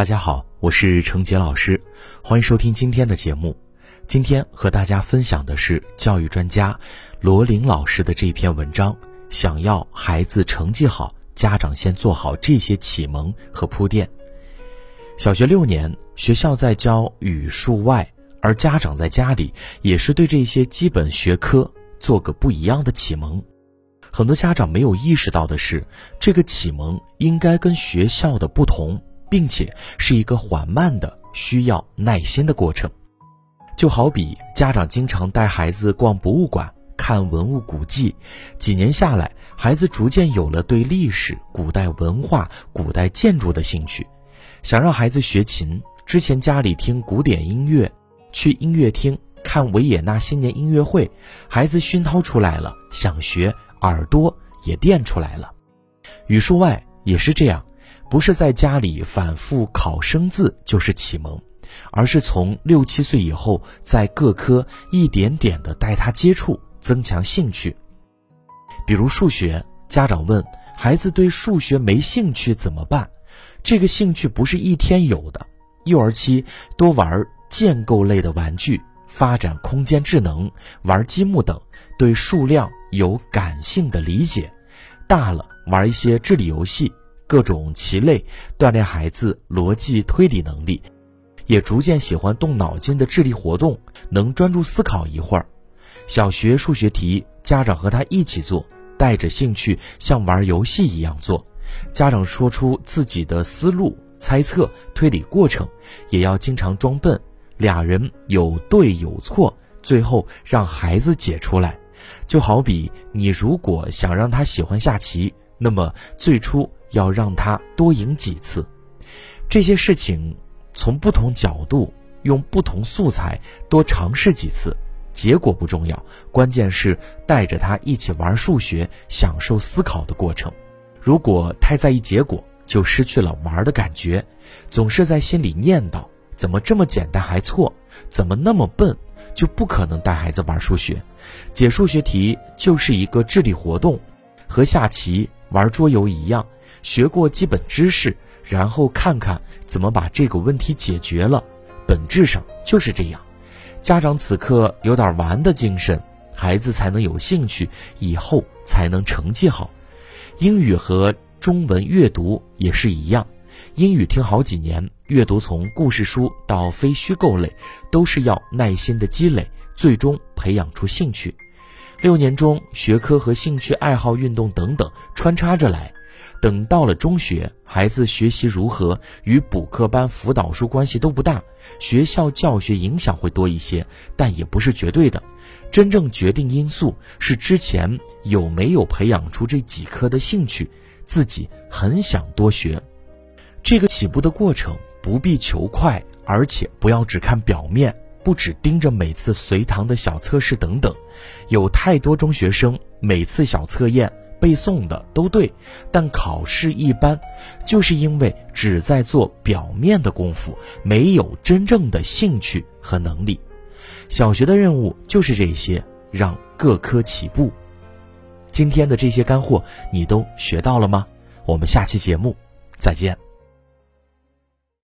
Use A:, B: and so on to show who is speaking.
A: 大家好，我是程杰老师，欢迎收听今天的节目。今天和大家分享的是教育专家罗琳老师的这篇文章。想要孩子成绩好，家长先做好这些启蒙和铺垫。小学六年，学校在教语数外，而家长在家里也是对这些基本学科做个不一样的启蒙。很多家长没有意识到的是，这个启蒙应该跟学校的不同。并且是一个缓慢的、需要耐心的过程，就好比家长经常带孩子逛博物馆、看文物古迹，几年下来，孩子逐渐有了对历史、古代文化、古代建筑的兴趣。想让孩子学琴，之前家里听古典音乐，去音乐厅看维也纳新年音乐会，孩子熏陶出来了，想学，耳朵也垫出来了。语数外也是这样。不是在家里反复考生字就是启蒙，而是从六七岁以后，在各科一点点的带他接触，增强兴趣。比如数学，家长问孩子对数学没兴趣怎么办？这个兴趣不是一天有的。幼儿期多玩建构类的玩具，发展空间智能，玩积木等，对数量有感性的理解。大了玩一些智力游戏。各种棋类锻炼孩子逻辑推理能力，也逐渐喜欢动脑筋的智力活动，能专注思考一会儿。小学数学题，家长和他一起做，带着兴趣，像玩游戏一样做。家长说出自己的思路、猜测、推理过程，也要经常装笨。俩人有对有错，最后让孩子解出来。就好比你如果想让他喜欢下棋，那么最初。要让他多赢几次，这些事情从不同角度用不同素材多尝试几次，结果不重要，关键是带着他一起玩数学，享受思考的过程。如果太在意结果，就失去了玩的感觉，总是在心里念叨：怎么这么简单还错？怎么那么笨？就不可能带孩子玩数学。解数学题就是一个智力活动，和下棋、玩桌游一样。学过基本知识，然后看看怎么把这个问题解决了，本质上就是这样。家长此刻有点玩的精神，孩子才能有兴趣，以后才能成绩好。英语和中文阅读也是一样，英语听好几年，阅读从故事书到非虚构类，都是要耐心的积累，最终培养出兴趣。六年中，学科和兴趣爱好、运动等等穿插着来。等到了中学，孩子学习如何与补课班、辅导书关系都不大，学校教学影响会多一些，但也不是绝对的。真正决定因素是之前有没有培养出这几科的兴趣，自己很想多学。这个起步的过程不必求快，而且不要只看表面，不只盯着每次随堂的小测试等等。有太多中学生每次小测验。背诵的都对，但考试一般，就是因为只在做表面的功夫，没有真正的兴趣和能力。小学的任务就是这些，让各科起步。今天的这些干货，你都学到了吗？我们下期节目再见。